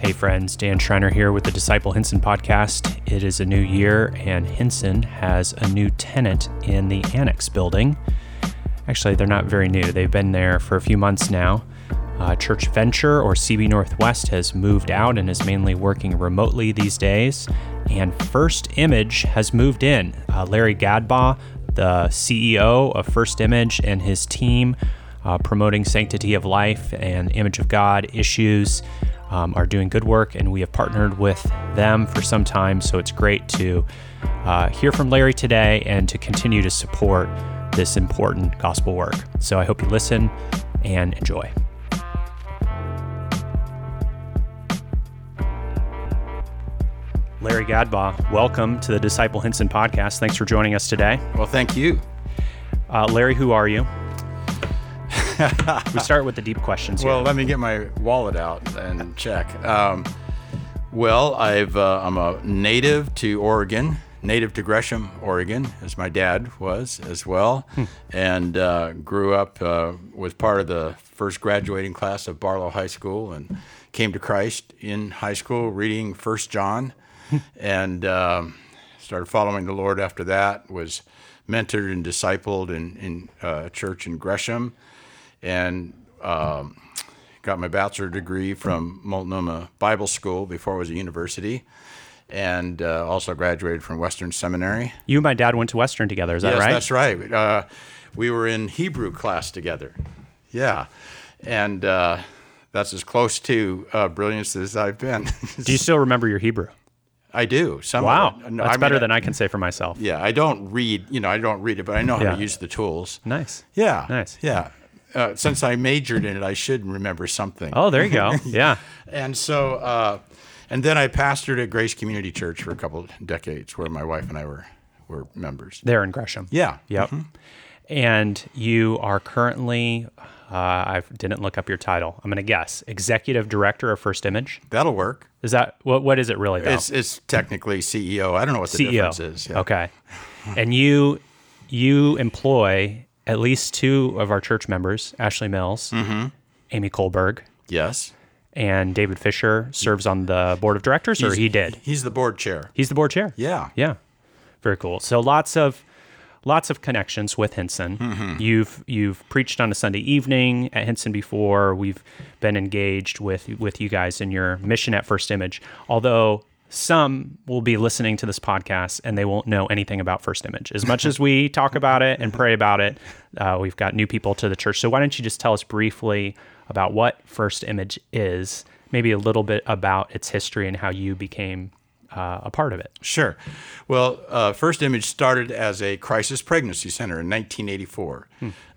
Hey friends, Dan Schreiner here with the Disciple Hinson podcast. It is a new year, and Hinson has a new tenant in the Annex building. Actually, they're not very new, they've been there for a few months now. Uh, Church Venture or CB Northwest has moved out and is mainly working remotely these days. And First Image has moved in. Uh, Larry Gadbaugh, the CEO of First Image, and his team uh, promoting sanctity of life and image of God issues. Um, are doing good work, and we have partnered with them for some time. So it's great to uh, hear from Larry today and to continue to support this important gospel work. So I hope you listen and enjoy. Larry Gadbaugh, welcome to the Disciple Hinson podcast. Thanks for joining us today. Well, thank you. Uh, Larry, who are you? we start with the deep questions here. Well, let me get my wallet out and check. Um, well, I've uh, I'm a native to Oregon, native to Gresham, Oregon, as my dad was as well, and uh, grew up uh, was part of the first graduating class of Barlow High School, and came to Christ in high school, reading First John, and um, started following the Lord after that. Was mentored and discipled in in uh, church in Gresham, and um, got my bachelor degree from Multnomah Bible School before it was a university, and uh, also graduated from Western Seminary. you and my dad went to Western together, is that yes, right? that's right. Uh, we were in Hebrew class together. Yeah, and uh, that's as close to uh, brilliance as I've been. Do you still remember your Hebrew? I do. Some Wow. No, that's I mean, better than I can say for myself. Yeah, I don't read. You know, I don't read it, but I know how Yeah. to use the tools. Nice. Yeah. Nice. Yeah. Uh, since I majored in it, I should remember something. Oh, there you go. Yeah. And so, uh, and then I pastored at Grace Community Church for a couple of decades, where my wife and I were were members. There in Gresham. Yeah. Yep. And you are currently, uh, I didn't look up your title. I'm going to guess executive director of First Image. That'll work. Is that what? What is it really? Though? It's it's technically CEO. I don't know what the CEO. difference is. Yeah. Okay. and you you employ at least two of our church members, Ashley Mills, Mm-hmm. Amy Kohlberg, Yes. and David Fisher serves on the board of directors, or he did. He's the board chair. He's the board chair. Yeah. Yeah. Very cool. So lots of lots of connections with Hinson. Mm-hmm. You've you've preached on a Sunday evening at Hinson before. We've been engaged with with you guys in your mission at First Image. Although some will be listening to this podcast and they won't know anything about First Image. As much as we talk about it and pray about it, uh, we've got new people to the church. So why don't you just tell us briefly about what First Image is, maybe a little bit about its history and how you became uh, a part of it. Sure. Well, uh, First Image started as a crisis pregnancy center in 1984.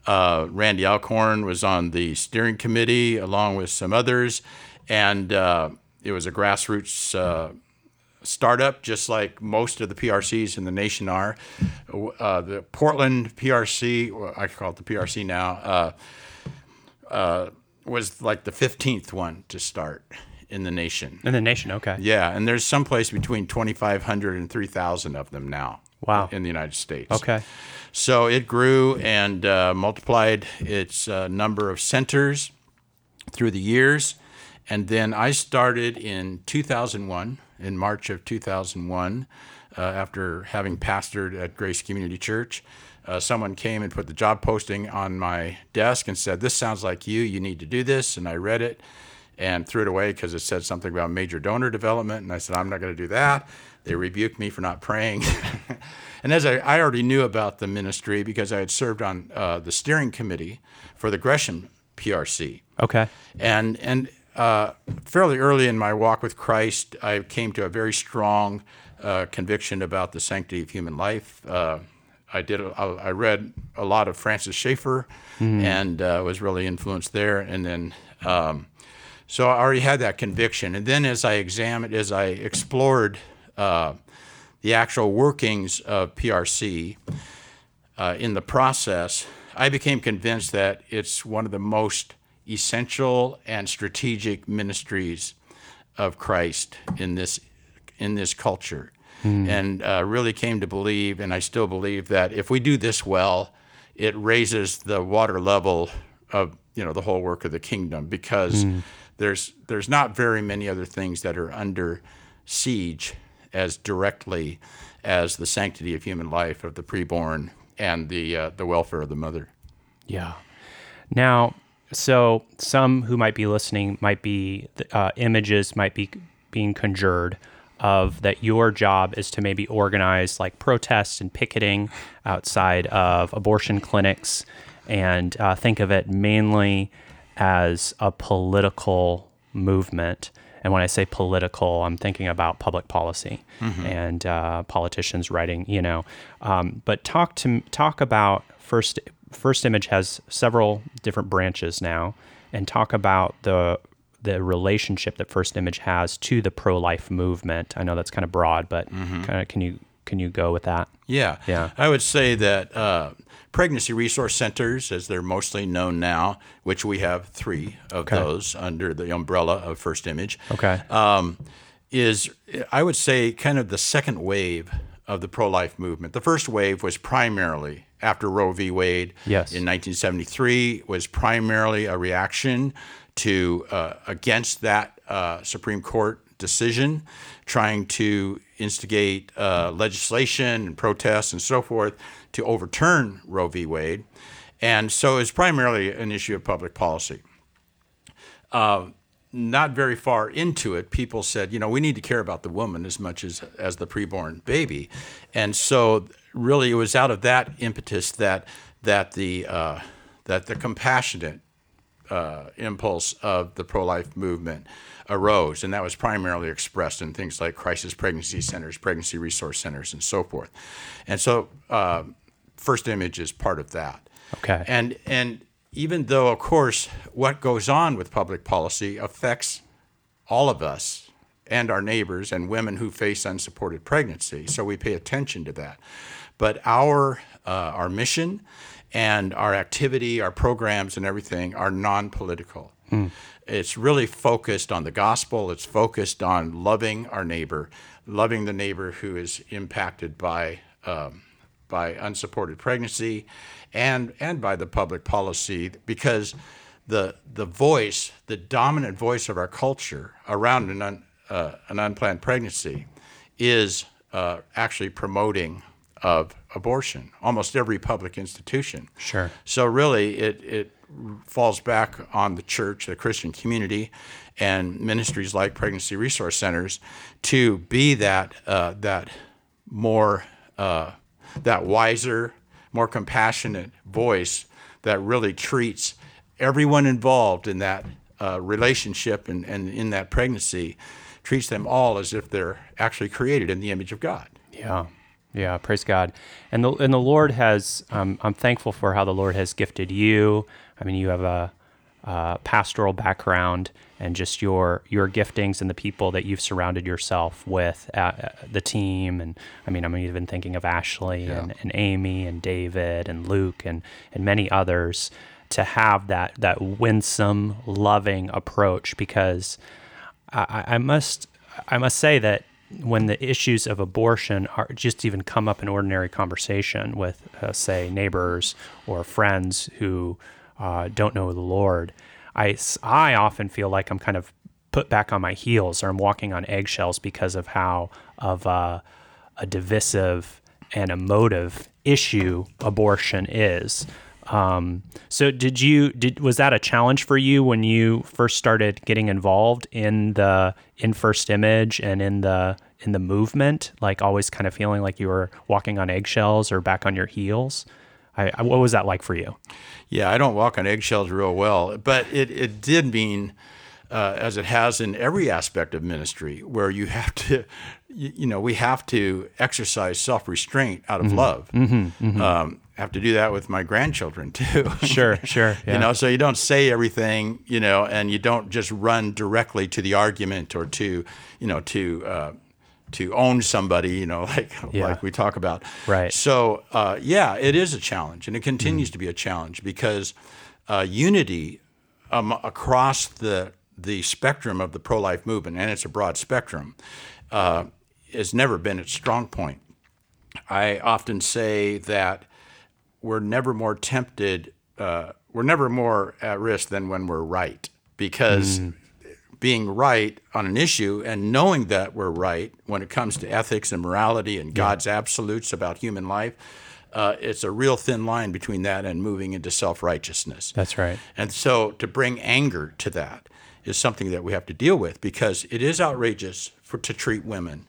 Uh, Randy Alcorn was on the steering committee along with some others, and uh, it was a grassroots uh, startup, just like most of the PRCs in the nation are. Uh, the Portland PRC, well, I call it the PRC now, uh, uh, was like the 15th one to start in the nation. In the nation, okay. Yeah, and there's someplace between 2,500 and 3,000 of them now. Wow. In the United States. Okay. So it grew and uh, multiplied its uh, number of centers through the years. And then I started in 2001, in March of 2001, uh, after having pastored at Grace Community Church. Uh, someone came and put the job posting on my desk and said, This sounds like you. You need to do this. And I read it and threw it away because it said something about major donor development. And I said, I'm not going to do that. They rebuked me for not praying. and as I, I already knew about the ministry because I had served on uh, the steering committee for the Gresham PRC. Okay. And, and uh, fairly early in my walk with Christ, I came to a very strong uh, conviction about the sanctity of human life. Uh, I did. a- I read a lot of Francis Schaeffer, and uh, was really influenced there. And then, um, so I already had that conviction. And then, as I examined, as I explored uh, the actual workings of PRC uh, in the process, I became convinced that it's one of the most essential and strategic ministries of Christ in this in this culture, and uh, really came to believe, and I still believe that if we do this well, it raises the water level of you know the whole work of the kingdom because there's there's not very many other things that are under siege as directly as the sanctity of human life of the preborn and the uh, the welfare of the mother. Yeah. Now, so some who might be listening might be uh, images might be being conjured of that your job is to maybe organize like protests and picketing outside of abortion clinics and uh, think of it mainly as a political movement. And when I say political, I'm thinking about public policy mm-hmm. and uh, politicians writing, you know. Um, but talk to talk about first. First Image has several different branches now, and talk about the the relationship that First Image has to the pro life movement. I know that's kind of broad, but mm-hmm. kind of can you can you go with that? Yeah, yeah. I would say that uh, pregnancy resource centers, as they're mostly known now, which we have three of okay. those under the umbrella of First Image. Okay. Um, is I would say kind of the second wave of the pro life movement. The first wave was primarily after Roe v. Wade yes. in 1973 was primarily a reaction to uh, against that uh, Supreme Court decision, trying to instigate uh, legislation and protests and so forth to overturn Roe v. Wade. And so it's primarily an issue of public policy. Not very far into it, people said, you know, we need to care about the woman as much as, as the preborn baby. And so really it was out of that impetus that, that, the, uh, that the compassionate uh, impulse of the pro life movement arose, and that was primarily expressed in things like crisis pregnancy centers, pregnancy resource centers, and so forth. And so, uh, First Image is part of that. Okay. And and even though, of course, what goes on with public policy affects all of us and our neighbors and women who face unsupported pregnancy, so we pay attention to that. But our uh, our mission and our activity, our programs, and everything are non political. Mm. It's really focused on the gospel, it's focused on loving our neighbor, loving the neighbor who is impacted by. Um, by unsupported pregnancy and and by the public policy because the the voice the dominant voice of our culture around an un, uh, an unplanned pregnancy is uh, actually promoting of abortion, almost every public institution. Sure. So really, it, it falls back on the church, the Christian community, and ministries like pregnancy resource centers to be that uh, that more uh, that wiser, more compassionate voice that really treats everyone involved in that uh, relationship and, and in that pregnancy, treats them all as if they're actually created in the image of God. Yeah. Yeah, praise God. And the and the Lord has. Um, I'm thankful for how the Lord has gifted you. I mean, you have a, a, pastoral background and just your your giftings and the people that you've surrounded yourself with, uh, uh, the team. And I mean, I'm even thinking of Ashley yeah. and, and Amy and David and Luke and and many others to have that that winsome, loving approach because I, I must I must say that when the issues of abortion are just even come up in ordinary conversation with, uh, say, neighbors or friends who uh, don't know the Lord, I, I often feel like I'm kind of put back on my heels or I'm walking on eggshells because of how of a divisive and emotive issue abortion is. Um, so did you did was that a challenge for you when you first started getting involved in the in first image and in the in the movement, like always kind of feeling like you were walking on eggshells or back on your heels? I, I, what was that like for you? Yeah, I don't walk on eggshells real well, but it, it did mean, uh, as it has in every aspect of ministry, where you have to, you, you know, we have to exercise self restraint out of mm-hmm. love. Mm-hmm, mm-hmm. Um, have to do that with my grandchildren too. sure, sure. Yeah. You know, so you don't say everything, you know, and you don't just run directly to the argument or to, you know, to uh, to own somebody, you know, like yeah. like we talk about. Right. So uh, yeah, it is a challenge, and it continues mm. to be a challenge because uh, unity um, across the the spectrum of the pro life movement, and it's a broad spectrum, uh, has never been its strong point. I often say that we're never more tempted, uh, we're never more at risk than when we're right, because mm. Being right on an issue and knowing that we're right when it comes to ethics and morality and God's absolutes about human life. Uh, it's a real thin line between that and moving into self righteousness. That's right. And so to bring anger to that is something that we have to deal with because it is outrageous for to treat women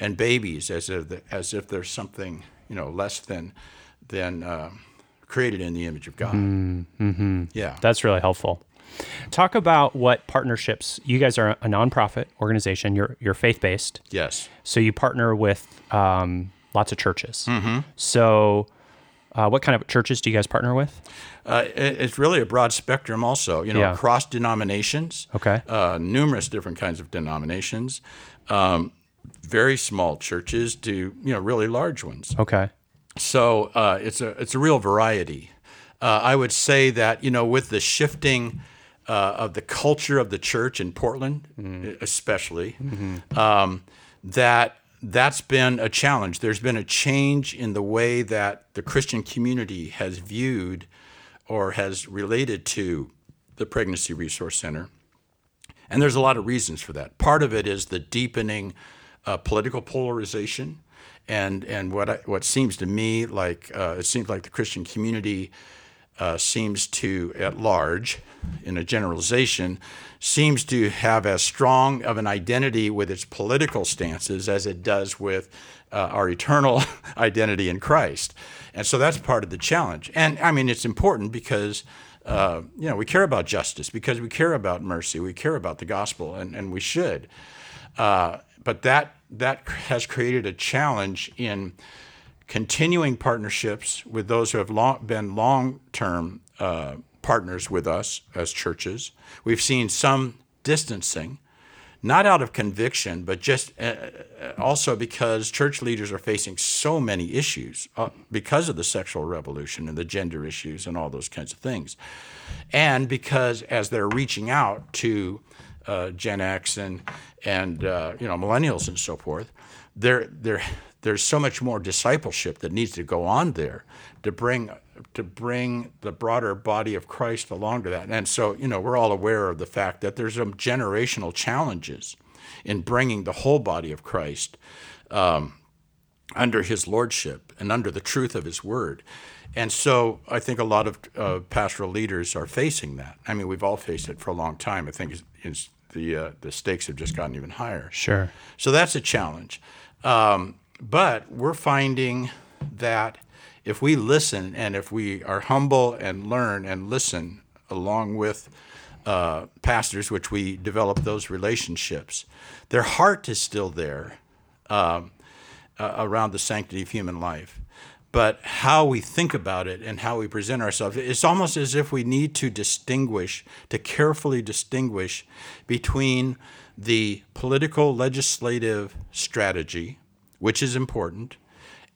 and babies as if as if there's something you know less than than uh, created in the image of God. Mm-hmm. Yeah, that's really helpful. Talk about what partnerships. You guys are a nonprofit organization. You're you're faith based. Yes. So you partner with um, lots of churches. Mm-hmm. So, uh, what kind of churches do you guys partner with? Uh, it, it's really a broad spectrum, also. You know, yeah. across denominations. Okay. Uh, numerous different kinds of denominations. Um, very small churches to you know really large ones. Okay. So uh, it's a it's a real variety. Uh, I would say that you know with the shifting uh, of the culture of the church in Portland, mm-hmm. especially, mm-hmm. Um, that that's been a challenge. There's been a change in the way that the Christian community has viewed or has related to the Pregnancy Resource Center. And there's a lot of reasons for that. Part of it is the deepening uh, political polarization, and and what I, what seems to me like uh, it seems like the Christian community uh, seems to, at large, in a generalization, seems to have as strong of an identity with its political stances as it does with uh, our eternal identity in Christ. And so that's part of the challenge. And I mean, it's important because. Uh, you know, we care about justice because we care about mercy. We care about the gospel, and, and we should. Uh, but that that has created a challenge in continuing partnerships with those who have long, been long term uh, partners with us as churches. We've seen some distancing, not out of conviction, but just uh, uh, also because church leaders are facing so many issues uh, because of the sexual revolution and the gender issues and all those kinds of things. And because as they're reaching out to uh, Gen X and and uh, you know millennials and so forth, they're they're there's so much more discipleship that needs to go on there to bring to bring the broader body of Christ along to that. And so, you know, we're all aware of the fact that there's some generational challenges in bringing the whole body of Christ um, under His lordship and under the truth of His word. And so, I think a lot of uh, pastoral leaders are facing that. I mean, we've all faced it for a long time. I think it's, it's the uh, the stakes have just gotten even higher. Sure. So that's a challenge. Um, but we're finding that if we listen and if we are humble and learn and listen along with uh, pastors, which we develop those relationships, their heart is still there um, uh, around the sanctity of human life. But how we think about it and how we present ourselves, it's almost as if we need to distinguish, to carefully distinguish between the political legislative strategy which is important,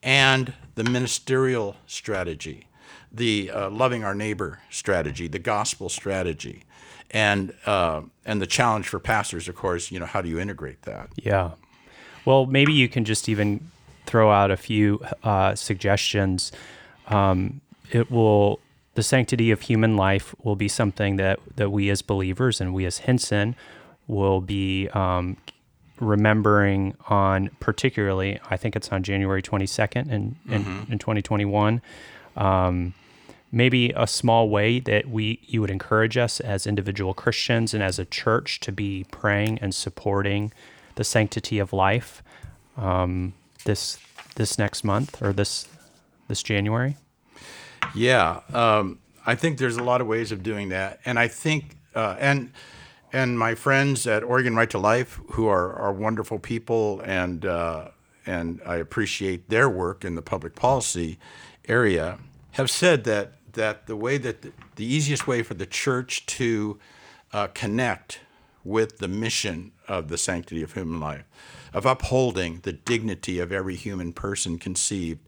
and the ministerial strategy, the uh, loving our neighbor strategy, the gospel strategy, and uh, and the challenge for pastors, of course, you know, how do you integrate that? Yeah. Well, maybe you can just even throw out a few uh, suggestions. Um, it will the sanctity of human life will be something that that we as believers and we as Hinson will be um, remembering on particularly, I think it's on January 22nd in, in, mm-hmm. in 2021. Um, maybe a small way that we you would encourage us as individual Christians and as a church to be praying and supporting the sanctity of life um, this this next month or this this January. Yeah, um, I think there's a lot of ways of doing that, and I think uh, and and my friends at Oregon Right to Life, who are, are wonderful people, and uh, and I appreciate their work in the public policy area, have said that that the way that the, the easiest way for the church to uh, connect with the mission of the sanctity of human life, of upholding the dignity of every human person conceived,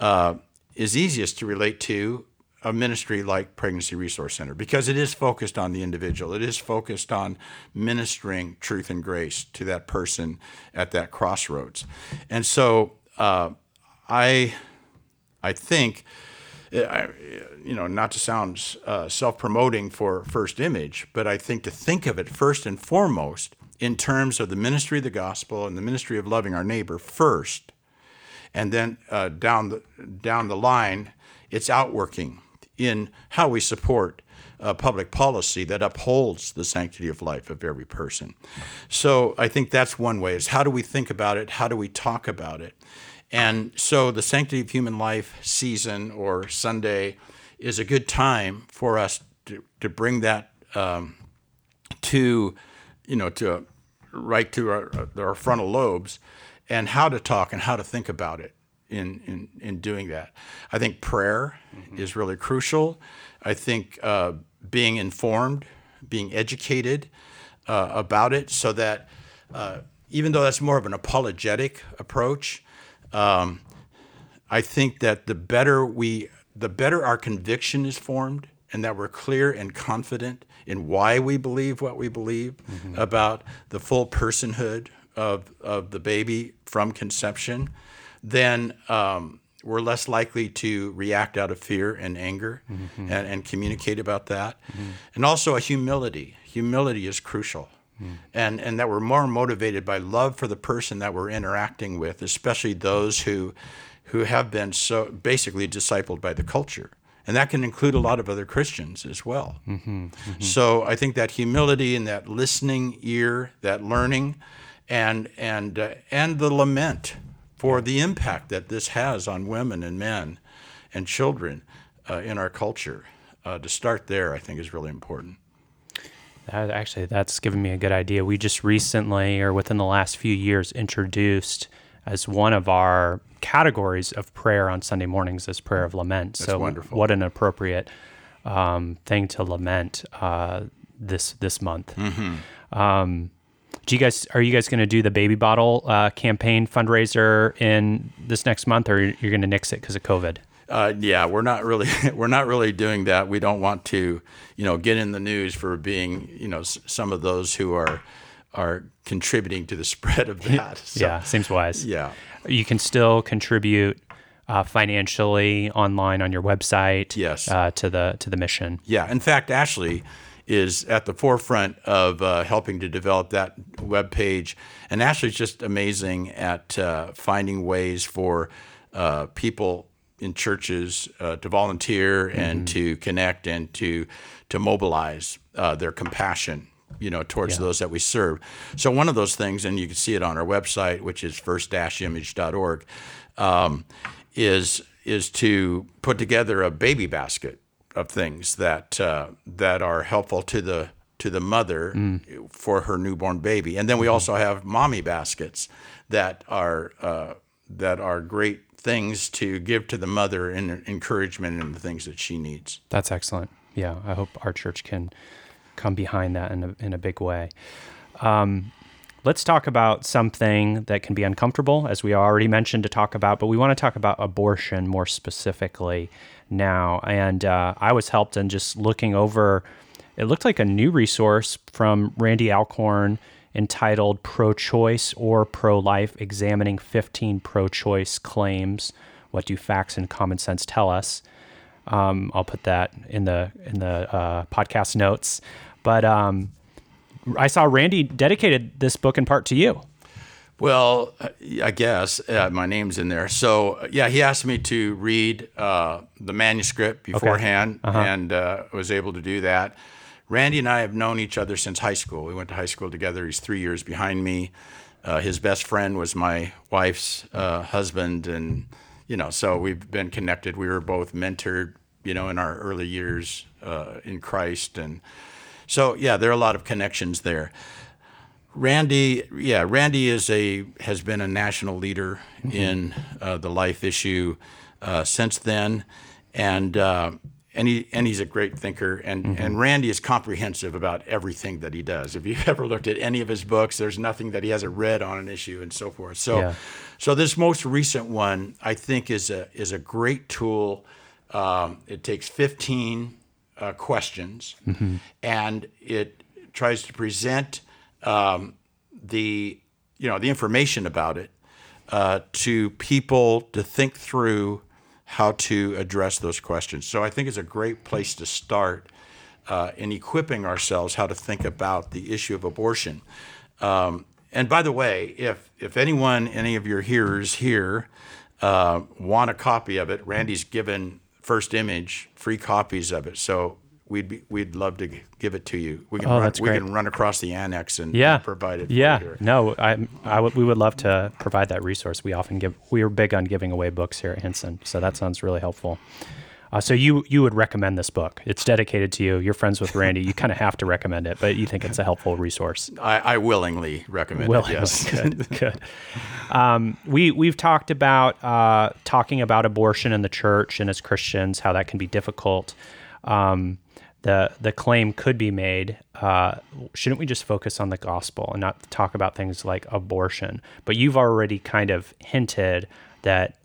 uh, is easiest to relate to a ministry like Pregnancy Resource Center because it is focused on the individual. It is focused on ministering truth and grace to that person at that crossroads. And so uh, I, I think I, you know, not to sound uh, self-promoting for First Image, but I think to think of it first and foremost in terms of the ministry of the gospel and the ministry of loving our neighbor first, and then uh, down the down the line, it's outworking in how we support uh, public policy that upholds the sanctity of life of every person. So I think that's one way: is how do we think about it? How do we talk about it? And so the Sanctity of Human Life season or Sunday is a good time for us to, to bring that um, to, you know, to right to our, our frontal lobes and how to talk and how to think about it in, in, in doing that. I think prayer mm-hmm. is really crucial. I think uh, being informed, being educated uh, about it so that uh, even though that's more of an apologetic approach, um, I think that the better we, the better our conviction is formed, and that we're clear and confident in why we believe what we believe mm-hmm. about the full personhood of of the baby from conception, then um, we're less likely to react out of fear and anger mm-hmm. and, and, communicate about that. Mm-hmm. And also a humility. Humility is crucial and and that we're more motivated by love for the person that we're interacting with, especially those who who have been so basically discipled by the culture. And that can include a lot of other Christians as well. Mm-hmm, mm-hmm. So I think that humility and that listening ear, that learning, and and uh, and the lament for the impact that this has on women and men and children uh, in our culture. Uh, to start there, I think is really important. That, actually, that's given me a good idea. We just recently, or within the last few years, introduced as one of our categories of prayer on Sunday mornings as prayer of lament. That's so, wonderful. what an appropriate um, thing to lament uh, this this month. Mm-hmm. Um, do you guys are you guys going to do the baby bottle uh, campaign fundraiser in this next month, or you're going to nix it because of COVID? Uh, yeah, we're not really we're not really doing that. We don't want to, you know, get in the news for being, you know, s- some of those who are are contributing to the spread of that. So, yeah, seems wise. Yeah, you can still contribute uh, financially online on your website. Yes, uh, to the to the mission. Yeah, in fact, Ashley is at the forefront of uh, helping to develop that web page, and Ashley's just amazing at uh, finding ways for uh, people in churches uh, to volunteer and mm-hmm. to connect and to to mobilize uh, their compassion you know towards yeah. those that we serve so one of those things and you can see it on our website which is first-image.org um, is is to put together a baby basket of things that uh, that are helpful to the to the mother mm. for her newborn baby and then we also have mommy baskets that are uh, that are great things to give to the mother and encouragement and the things that she needs. That's excellent. Yeah, I hope our church can come behind that in a, in a big way. Um, let's talk about something that can be uncomfortable, as we already mentioned to talk about, but we want to talk about abortion more specifically now. And uh, I was helped in just looking over, it looked like a new resource from Randy Alcorn entitled Pro Choice or Pro Life Examining 15 Pro Choice Claims. What do facts and common sense tell us? Um, I'll put that in the in the uh, podcast notes. But um, I saw Randy dedicated this book in part to you. Well, I guess uh, my name's in there. So yeah, he asked me to read uh, the manuscript beforehand, okay. uh-huh. and uh, was able to do that. Randy and I have known each other since high school. We went to high school together. He's three years behind me. Uh, his best friend was my wife's uh, husband, and you know, so we've been connected. We were both mentored, you know, in our early years uh, in Christ, and so yeah, there are a lot of connections there. Randy, yeah, Randy is a has been a national leader mm-hmm. in uh, the life issue uh, since then, and uh, and he and he's a great thinker and mm-hmm. and Randy is comprehensive about everything that he does. If you've ever looked at any of his books, there's nothing that he hasn't read on an issue and so forth. So yeah. so this most recent one I think is a is a great tool. Um, it takes 15 uh, questions mm-hmm. and it tries to present um, the you know the information about it uh, to people to think through how to address those questions. So I think it's a great place to start uh, in equipping ourselves how to think about the issue of abortion. Um, and by the way, if if anyone, any of your hearers here, uh, want a copy of it, Randy's given First Image free copies of it. So we'd be, we'd love to give it to you. We can Oh, run, we can run across the annex and Yeah. provide it. Yeah. you here. No, I, I would, we would love to provide that resource. We often give, we are big on giving away books here at Hinson. So that sounds really helpful. Uh, so you, you would recommend this book. It's dedicated to you. You're friends with Randy. You kind of have to recommend it, but you think it's a helpful resource. I, I willingly recommend Well, it. Yes. good, good. Um, we we've talked about uh, talking about abortion in the church and as Christians, how that can be difficult. Um, the the claim could be made: uh, shouldn't we just focus on the gospel and not talk about things like abortion? But you've already kind of hinted that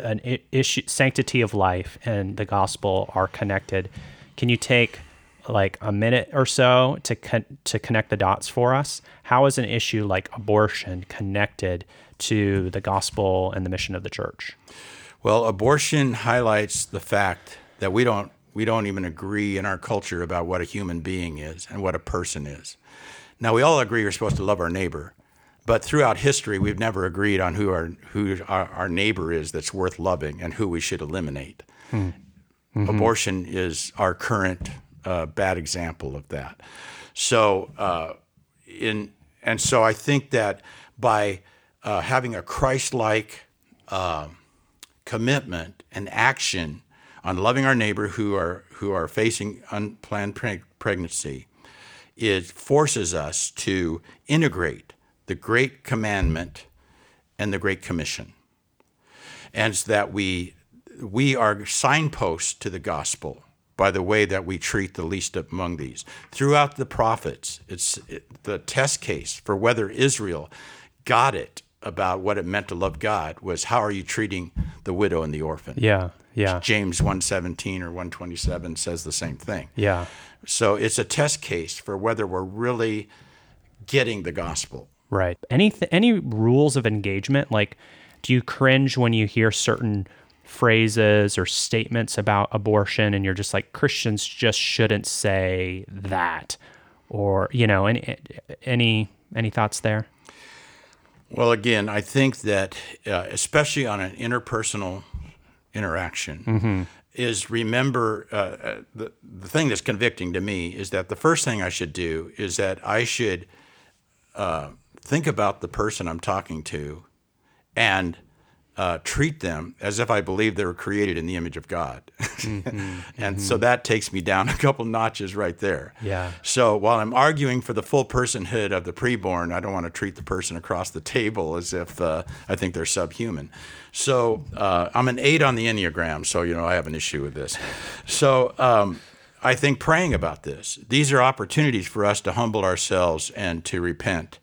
an issue, sanctity of life and the gospel are connected. Can you take like a minute or so to con- to connect the dots for us? How is an issue like abortion connected to the gospel and the mission of the church? Well, abortion highlights the fact that we don't we don't even agree in our culture about what a human being is and what a person is. Now we all agree we're supposed to love our neighbor, but throughout history we've never agreed on who our who our, our neighbor is that's worth loving and who we should eliminate. Abortion is our current uh, bad example of that. So uh, in and so I think that by uh, having a Christ-like commitment and action on loving our neighbor who are who are facing unplanned preg- pregnancy, it forces us to integrate the great commandment and the great commission, and that we we are signposts to the gospel by the way that we treat the least among these. Throughout the prophets, it's the test case for whether Israel got it about what it meant to love God was how are you treating the widow and the orphan? Yeah, yeah, James 117 or 127 says the same thing. yeah, So it's a test case for whether we're really getting the gospel. right. Any th- any rules of engagement? Like, do you cringe when you hear certain phrases or statements about abortion, and you're just like Christians just shouldn't say that, or you know, any any any thoughts there? Well, again, I think that uh, especially on an interpersonal interaction, is remember uh, uh, the the thing that's convicting to me is that the first thing I should do is that I should uh, think about the person I'm talking to, and uh, treat them as if I believe they were created in the image of God. and so that takes me down a couple notches right there. Yeah. So while I'm arguing for the full personhood of the preborn, I don't want to treat the person across the table as if uh, I think they're subhuman. So uh, I'm an eight on the Enneagram, so you know I have an issue with this. So um, I think praying about this, these are opportunities for us to humble ourselves and to repent.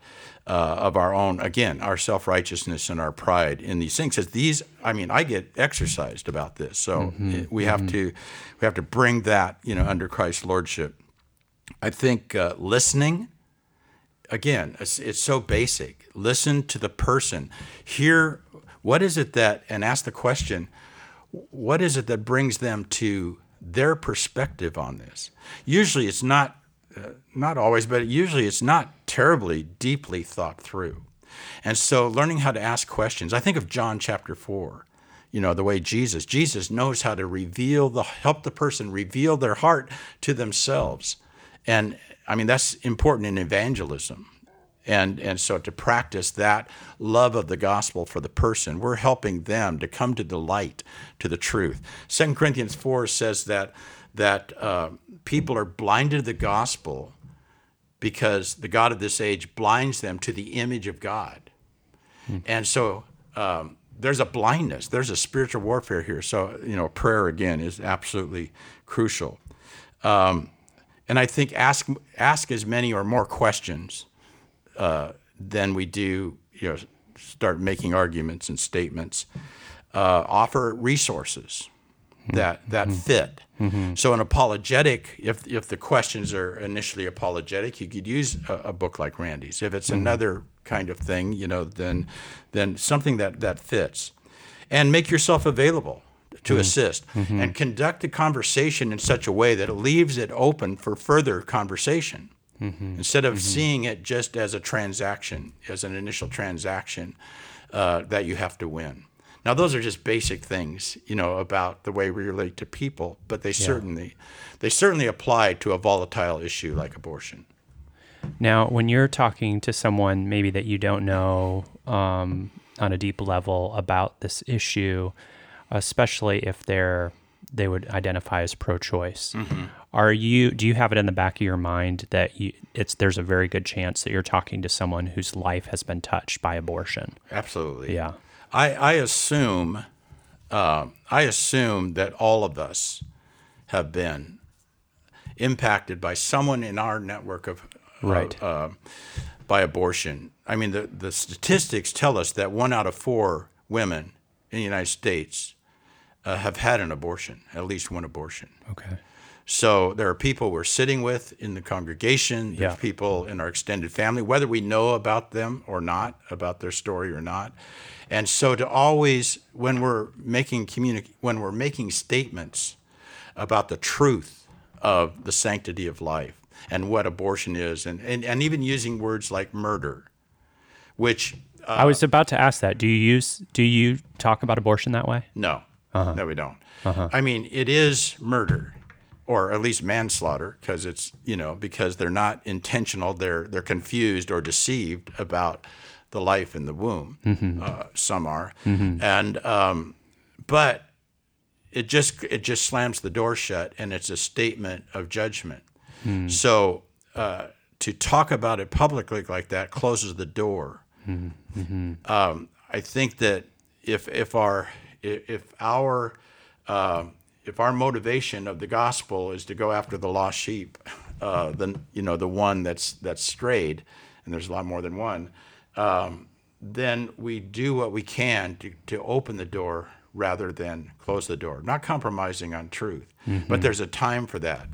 Uh, of our own, again, our self righteousness and our pride in these things. Because these, I mean, I get exercised about this, so we have to, we have to bring that, you know, under Christ's lordship. I think uh, listening, again, it's, it's so basic. Listen to the person. Hear what is it that, and ask the question, what is it that brings them to their perspective on this? Usually it's not, uh, not always, but usually it's not terribly deeply thought through. And so learning how to ask questions, I think of John chapter 4 you know the way jesus jesus knows how to reveal the help the person reveal their heart to themselves. And i mean that's important in evangelism. And and so to practice that love of the gospel for the person we're helping them to come to the light to the truth. 2 corinthians 4 says that that uh, people are blinded to the gospel because the god of this age blinds them to the image of god and so um, there's a blindness, there's a spiritual warfare here. So, you know, prayer again is absolutely crucial. Um, and I think ask ask as many or more questions uh, than we do, you know, start making arguments and statements. Uh, offer resources that that fit. Mm-hmm. So an apologetic, if if the questions are initially apologetic, you could use a, a book like Randy's. If it's mm-hmm. another kind of thing, you know, then then something that that fits, and make yourself available to mm-hmm. assist. And conduct the conversation in such a way that it leaves it open for further conversation. Instead of seeing it just as a transaction, as an initial transaction uh, that you have to win. Now, those are just basic things, you know, about the way we relate to people, but they certainly, they certainly apply to a volatile issue like abortion. Now, when you're talking to someone maybe that you don't know um, on a deep level about this issue, especially if they're they would identify as pro-choice, are you do you have it in the back of your mind that you, it's there's a very good chance that you're talking to someone whose life has been touched by abortion? Absolutely. Yeah. I, I assume, uh, I assume that all of us have been impacted by someone in our network of Right. uh, by abortion. I mean, the the statistics tell us that one out of four women in the United States uh, have had an abortion, at least one abortion. Okay. So there are people we're sitting with in the congregation. Yeah. people in our extended family, whether we know about them or not, about their story or not. And so to always, when we're making communi- when we're making statements about the truth of the sanctity of life and what abortion is, and, and, and even using words like murder, which uh, I was about to ask that. Do you use do you talk about abortion that way? No, no, we don't. I mean, it is murder, or at least manslaughter, because it's you know because they're not intentional. They're they're confused or deceived about the life in the womb. Uh, some are, and um, but it just it just slams the door shut, and it's a statement of judgment. So uh, to talk about it publicly like that closes the door um, I think that if if our if if our uh, if our motivation of the gospel is to go after the lost sheep, uh, then you know the one that's that's strayed, and there's a lot more than one, um, then we do what we can to, to open the door rather than close the door. Not compromising on truth, but there's a time for that.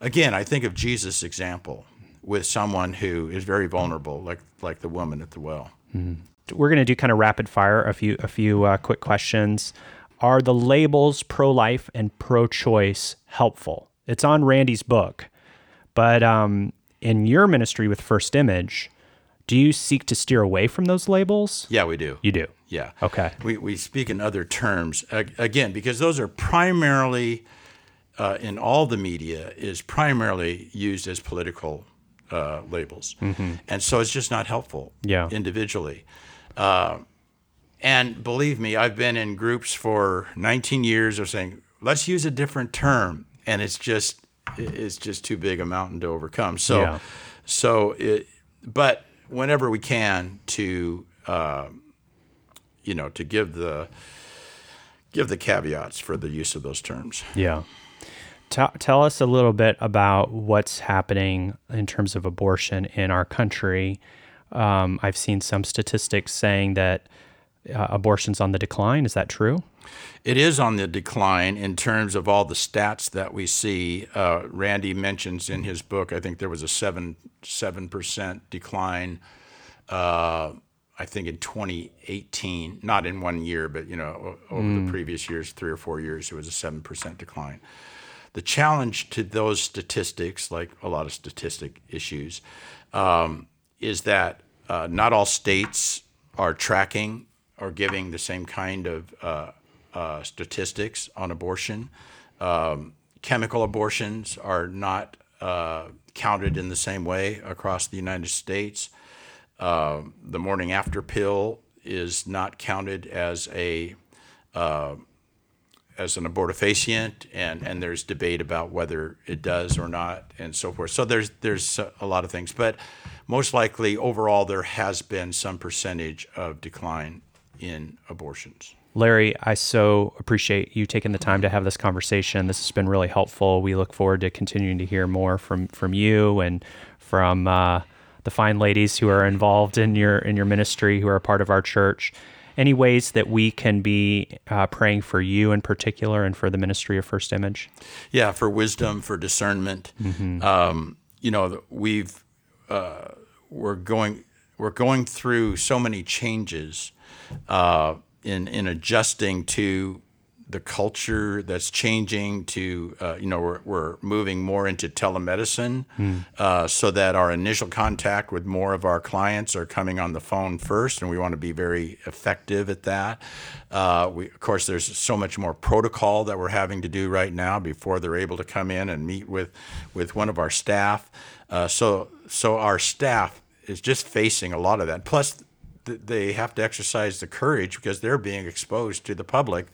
Again, I think of Jesus' example with someone who is very vulnerable, like like the woman at the well. we're going to do kind of rapid fire a few a few uh, quick questions are the labels pro-life and pro-choice helpful it's on randy's book but um, in your ministry with first image do you seek to steer away from those labels Yeah, we do. you do Yeah. Okay. We, we speak in other terms again because those are primarily uh, in all the media is primarily used as political uh, labels, and so it's just not helpful. Yeah. Individually, uh, and believe me, I've been in groups for 19 years of saying let's use a different term, and it's just it's just too big a mountain to overcome. So, Yeah. so it, but whenever we can to uh, you know, to give the give the caveats for the use of those terms. yeah Tell tell us a little bit about what's happening in terms of abortion in our country um, i've seen some statistics saying that uh, abortion's on the decline is that true It is on the decline in terms of all the stats that we see. Uh, Randy mentions in his book, I think there was a seven seven percent decline. Uh, I think in 2018, not in one year, but you know, over the previous years, three or four years, it was a seven percent decline. The challenge to those statistics, like a lot of statistic issues, um, is that uh, not all states are tracking or giving the same kind of uh, uh, statistics on abortion. Um, chemical abortions are not uh, counted in the same way across the United States. Uh, the morning after pill is not counted as a as an abortifacient, and, and there's debate about whether it does or not, and so forth. So there's there's a lot of things, but most likely overall there has been some percentage of decline in abortions. Larry, I so appreciate you taking the time to have this conversation. This has been really helpful. We look forward to continuing to hear more from from you and from uh, the fine ladies who are involved in your in your ministry, who are a part of our church. Any ways that we can be uh, praying for you in particular and for the ministry of First Image? Yeah, for wisdom, for discernment. Um, you know, we've uh, we're going we're going through so many changes uh, in in adjusting to the culture that's changing to, uh, you know, we're, we're moving more into telemedicine uh, so that our initial contact with more of our clients are coming on the phone first, and we want to be very effective at that. Uh, we, of course, there's so much more protocol that we're having to do right now before they're able to come in and meet with, with one of our staff. Uh, so, so our staff is just facing a lot of that. Plus, th- they have to exercise the courage because they're being exposed to the public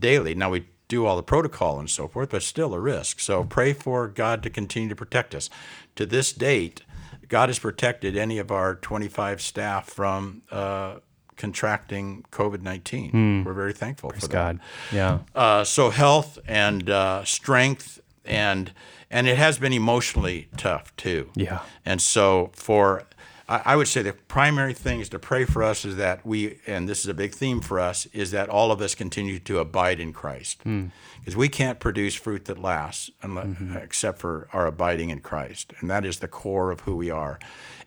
daily. Now we do all the protocol and so forth, but still a risk. So pray for God to continue to protect us. To this date, God has protected any of our 25 staff from uh, contracting COVID 19. We're very thankful for that. God. Yeah. Uh, so health and uh, strength and and it has been emotionally tough too. Yeah. And so for I I would say the primary thing is to pray for us is that we and this is a big theme for us is that all of us continue to abide in Christ. Hmm. Because we can't produce fruit that lasts unless, mm-hmm. except for our abiding in Christ and that is the core of who we are.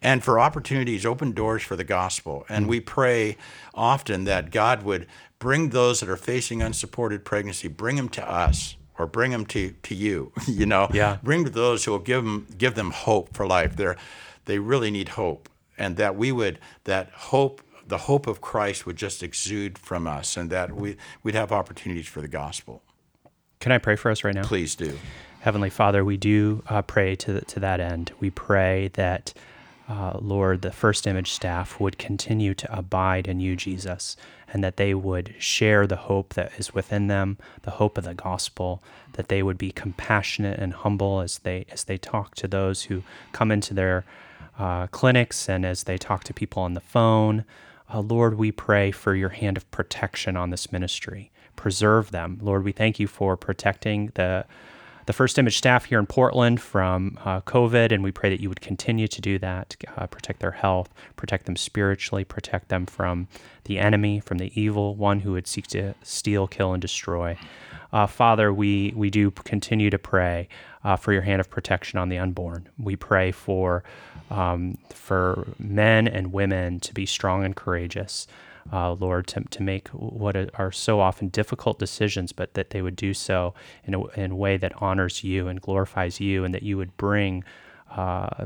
And for opportunities open doors for the gospel. And hmm. we pray often that God would bring those that are facing unsupported pregnancy bring them to us or bring them to, to you you know? Yeah. bring to those who will give them give them hope for life. They're they really need hope and that we would that hope the hope of Christ would just exude from us and that we we'd have opportunities for the gospel Can I pray for us right now? please do Heavenly Father, we do uh, pray to, to that end. We pray that, uh, Lord, the First Image staff would continue to abide in you, Jesus, and that they would share the hope that is within them, the hope of the gospel, that they would be compassionate and humble as they as they talk to those who come into their uh, clinics and as they talk to people on the phone. Uh, Lord, we pray for your hand of protection on this ministry. Preserve them. Lord, we thank you for protecting the the First Image staff here in Portland from uh, COVID, and we pray that you would continue to do that, uh, protect their health, protect them spiritually, protect them from the enemy, from the evil one who would seek to steal, kill, and destroy. Uh, Father, we, we do continue to pray uh, for your hand of protection on the unborn. We pray for um, for men and women to be strong and courageous uh, Lord, to, to make what are so often difficult decisions, but that they would do so in a, in a way that honors you and glorifies you, and that you would bring, uh,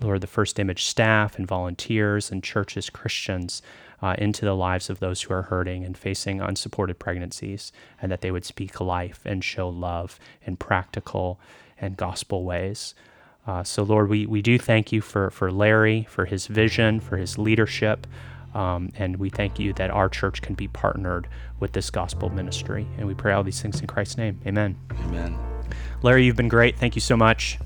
Lord, the First Image staff and volunteers and churches, Christians, uh, into the lives of those who are hurting and facing unsupported pregnancies, and that they would speak life and show love in practical and gospel ways. Uh, so, Lord, we, we do thank you for, for Larry, for his vision, for his leadership. Um, and we thank you that our church can be partnered with this gospel ministry. And we pray all these things in Christ's name. Amen. amen Larry, you've been great. Thank you so much.